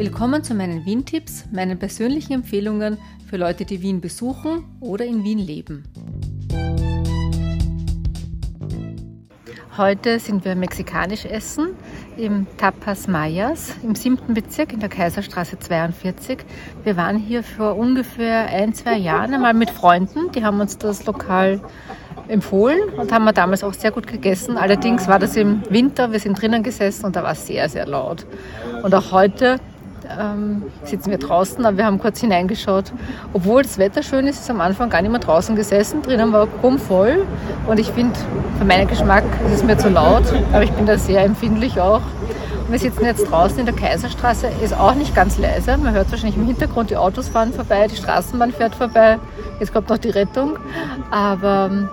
Willkommen zu meinen Wien-Tipps, meinen persönlichen Empfehlungen für Leute, die Wien besuchen oder in Wien leben. Heute sind wir mexikanisch essen im Tapas Mayas im siebten Bezirk in der Kaiserstraße 42. Wir waren hier vor ungefähr ein, zwei Jahren einmal mit Freunden. Die haben uns das Lokal empfohlen und haben wir damals auch sehr gut gegessen. Allerdings war das im Winter, wir sind drinnen gesessen und da war es sehr, sehr laut. Und auch heute ähm, sitzen wir draußen, aber wir haben kurz hineingeschaut. Obwohl das Wetter schön ist, ist am Anfang gar nicht mehr draußen gesessen. Drinnen war voll und ich finde, für meinen Geschmack ist es mir zu laut, aber ich bin da sehr empfindlich auch. Und wir sitzen jetzt draußen in der Kaiserstraße, ist auch nicht ganz leise. Man hört wahrscheinlich im Hintergrund, die Autos fahren vorbei, die Straßenbahn fährt vorbei. Jetzt kommt noch die Rettung. Aber ähm,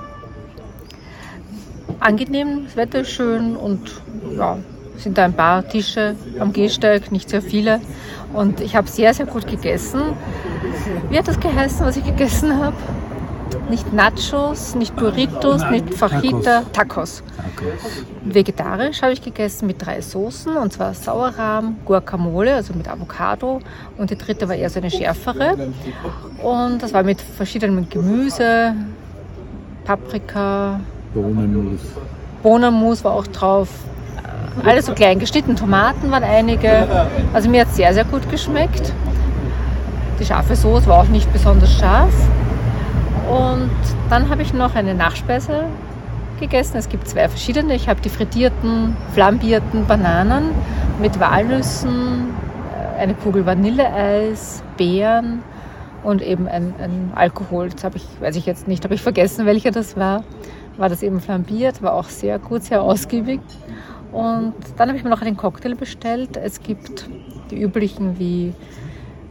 angenehm, das Wetter ist schön und ja, sind da ein paar Tische am Gehsteig, nicht sehr viele. Und ich habe sehr, sehr gut gegessen. Wie hat das geheißen, was ich gegessen habe? Nicht Nachos, nicht Burritos, nicht Fajita, Tacos. Tacos. Vegetarisch habe ich gegessen mit drei Soßen, und zwar Sauerrahm, Guacamole, also mit Avocado. Und die dritte war eher so eine schärfere. Und das war mit verschiedenem Gemüse, Paprika. Bohnenmus. Bohnenmus war auch drauf, alles so klein geschnitten. Tomaten waren einige. Also mir hat es sehr, sehr gut geschmeckt. Die scharfe Soße war auch nicht besonders scharf. Und dann habe ich noch eine Nachspeise gegessen. Es gibt zwei verschiedene. Ich habe die frittierten, flambierten Bananen mit Walnüssen, äh, eine Kugel Vanilleeis, Beeren und eben ein, ein Alkohol. Das habe ich, weiß ich jetzt nicht, habe ich vergessen, welcher das war. War das eben flambiert, war auch sehr gut, sehr ausgiebig. Und dann habe ich mir noch einen Cocktail bestellt. Es gibt die üblichen wie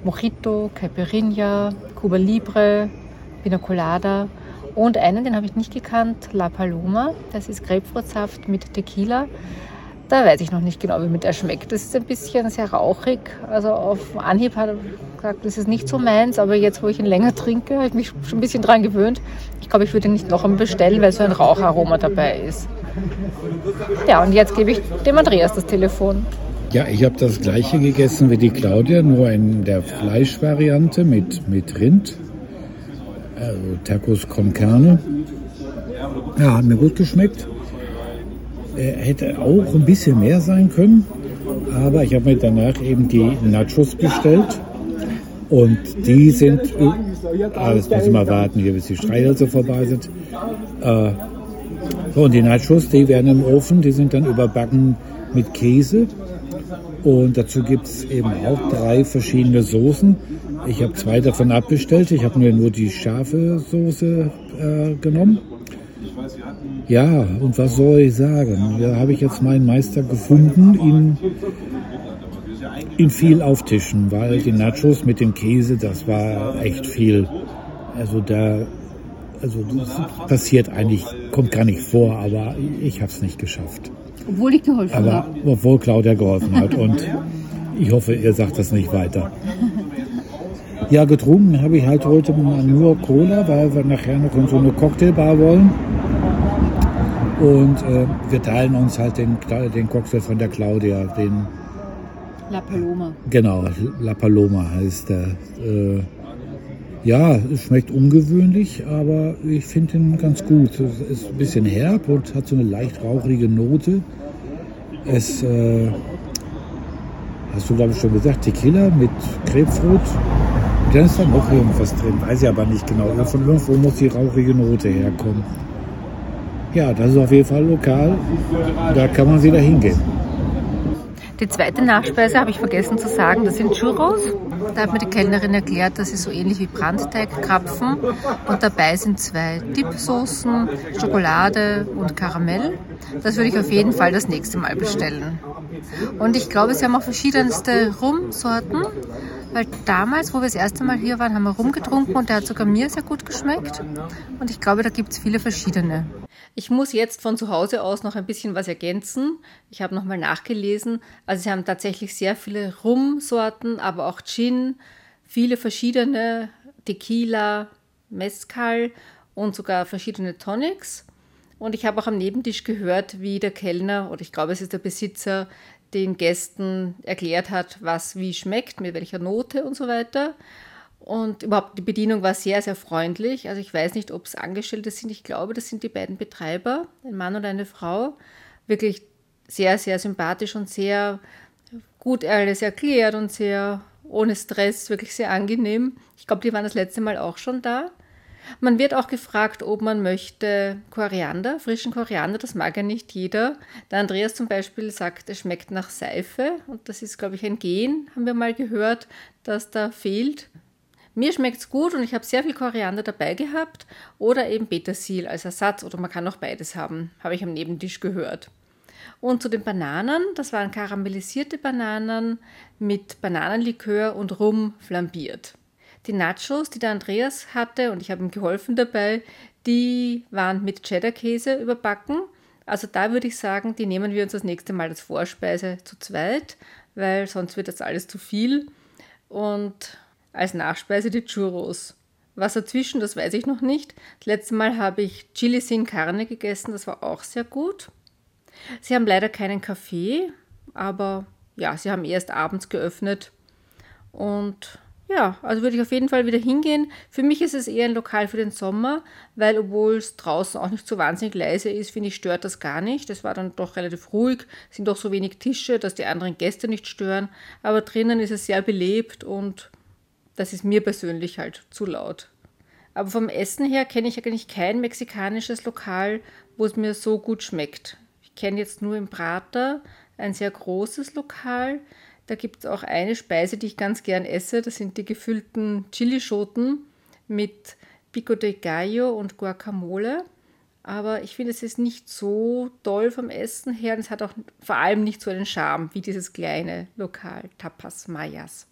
Mojito, Caipirinha, Cuba Libre, Pina Colada und einen, den habe ich nicht gekannt, La Paloma. Das ist Grapefruitsaft mit Tequila. Da weiß ich noch nicht genau, wie mir der schmeckt. Das ist ein bisschen sehr rauchig. Also auf Anhieb hat er gesagt, das ist nicht so meins, aber jetzt, wo ich ihn länger trinke, habe ich mich schon ein bisschen dran gewöhnt. Ich glaube, ich würde ihn nicht noch einmal bestellen, weil so ein Raucharoma dabei ist. Ja, und jetzt gebe ich dem Andreas das Telefon. Ja, ich habe das gleiche gegessen wie die Claudia, nur in der Fleischvariante mit, mit Rind. Also Tacos con Carne. Ja, hat mir gut geschmeckt. Er hätte auch ein bisschen mehr sein können, aber ich habe mir danach eben die Nachos bestellt. Und die sind, ah, das muss ich mal warten hier, bis die Streichhölzer vorbei sind. Äh, so, und die Nachos, die werden im Ofen, die sind dann überbacken mit Käse. Und dazu gibt es eben auch drei verschiedene Soßen. Ich habe zwei davon abbestellt. Ich habe mir nur die scharfe Soße äh, genommen. Ja, und was soll ich sagen? Da habe ich jetzt meinen Meister gefunden, ihn, ihn viel auftischen, weil die Nachos mit dem Käse, das war echt viel. Also da also das passiert eigentlich, kommt gar nicht vor, aber ich habe es nicht geschafft. Obwohl ich geholfen habe. Aber obwohl Claudia geholfen hat und ich hoffe, ihr sagt das nicht weiter. Ja, getrunken habe ich halt heute nur Cola, weil wir nachher noch in so eine Cocktailbar wollen. Und äh, wir teilen uns halt den, den Cocktail von der Claudia, den La Paloma. Genau, La Paloma heißt der. Äh, ja, es schmeckt ungewöhnlich, aber ich finde ihn ganz gut. Es ist ein bisschen herb und hat so eine leicht rauchige Note. Es, äh, hast du glaube ich schon gesagt, Tequila mit Grapefruit. dann ist da noch irgendwas drin, weiß ich aber nicht genau. Von irgendwo muss die rauchige Note herkommen. Ja, das ist auf jeden Fall lokal. Da kann man wieder hingehen. Die zweite Nachspeise habe ich vergessen zu sagen, das sind Churros. Da hat mir die Kellnerin erklärt, das ist so ähnlich wie Brandteigkrapfen und dabei sind zwei Dipsoßen, Schokolade und Karamell. Das würde ich auf jeden Fall das nächste Mal bestellen. Und ich glaube, sie haben auch verschiedenste Rumsorten, weil damals, wo wir das erste Mal hier waren, haben wir rumgetrunken und der hat sogar mir sehr gut geschmeckt. Und ich glaube, da gibt es viele verschiedene. Ich muss jetzt von zu Hause aus noch ein bisschen was ergänzen. Ich habe nochmal nachgelesen. Also sie haben tatsächlich sehr viele Rumsorten, aber auch Gin, viele verschiedene Tequila, Mezcal und sogar verschiedene Tonics. Und ich habe auch am Nebentisch gehört, wie der Kellner, oder ich glaube, es ist der Besitzer, den Gästen erklärt hat, was wie schmeckt, mit welcher Note und so weiter. Und überhaupt die Bedienung war sehr, sehr freundlich. Also ich weiß nicht, ob es Angestellte sind. Ich glaube, das sind die beiden Betreiber, ein Mann und eine Frau. Wirklich sehr, sehr sympathisch und sehr gut alles erklärt und sehr ohne Stress, wirklich sehr angenehm. Ich glaube, die waren das letzte Mal auch schon da. Man wird auch gefragt, ob man möchte Koriander, frischen Koriander, das mag ja nicht jeder. Der Andreas zum Beispiel sagt, es schmeckt nach Seife und das ist, glaube ich, ein Gen, haben wir mal gehört, dass da fehlt. Mir schmeckt es gut und ich habe sehr viel Koriander dabei gehabt oder eben Petersil als Ersatz oder man kann auch beides haben, habe ich am Nebentisch gehört. Und zu den Bananen, das waren karamellisierte Bananen mit Bananenlikör und Rum flambiert. Die Nachos, die der Andreas hatte, und ich habe ihm geholfen dabei, die waren mit Cheddar-Käse überbacken. Also da würde ich sagen, die nehmen wir uns das nächste Mal als Vorspeise zu zweit, weil sonst wird das alles zu viel. Und als Nachspeise die Churros. Was dazwischen, das weiß ich noch nicht. Das letzte Mal habe ich Chili sin Carne gegessen, das war auch sehr gut. Sie haben leider keinen Kaffee, aber ja, sie haben erst abends geöffnet. Und ja, also würde ich auf jeden Fall wieder hingehen. Für mich ist es eher ein Lokal für den Sommer, weil obwohl es draußen auch nicht so wahnsinnig leise ist, finde ich, stört das gar nicht. Es war dann doch relativ ruhig, es sind doch so wenig Tische, dass die anderen Gäste nicht stören. Aber drinnen ist es sehr belebt und das ist mir persönlich halt zu laut. Aber vom Essen her kenne ich eigentlich kein mexikanisches Lokal, wo es mir so gut schmeckt kenne jetzt nur im Prater ein sehr großes Lokal. Da gibt es auch eine Speise, die ich ganz gern esse. Das sind die gefüllten Chilischoten mit Pico de Gallo und Guacamole. Aber ich finde, es ist nicht so toll vom Essen her. Und es hat auch vor allem nicht so einen Charme wie dieses kleine Lokal Tapas Mayas.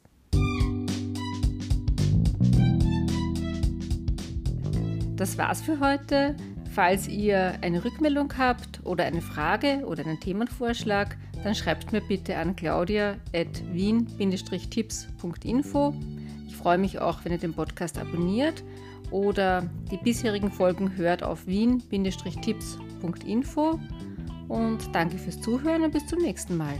Das war's für heute. Falls ihr eine Rückmeldung habt oder eine Frage oder einen Themenvorschlag, dann schreibt mir bitte an claudia.wien-tipps.info. Ich freue mich auch, wenn ihr den Podcast abonniert oder die bisherigen Folgen hört auf wien-tipps.info. Und danke fürs Zuhören und bis zum nächsten Mal.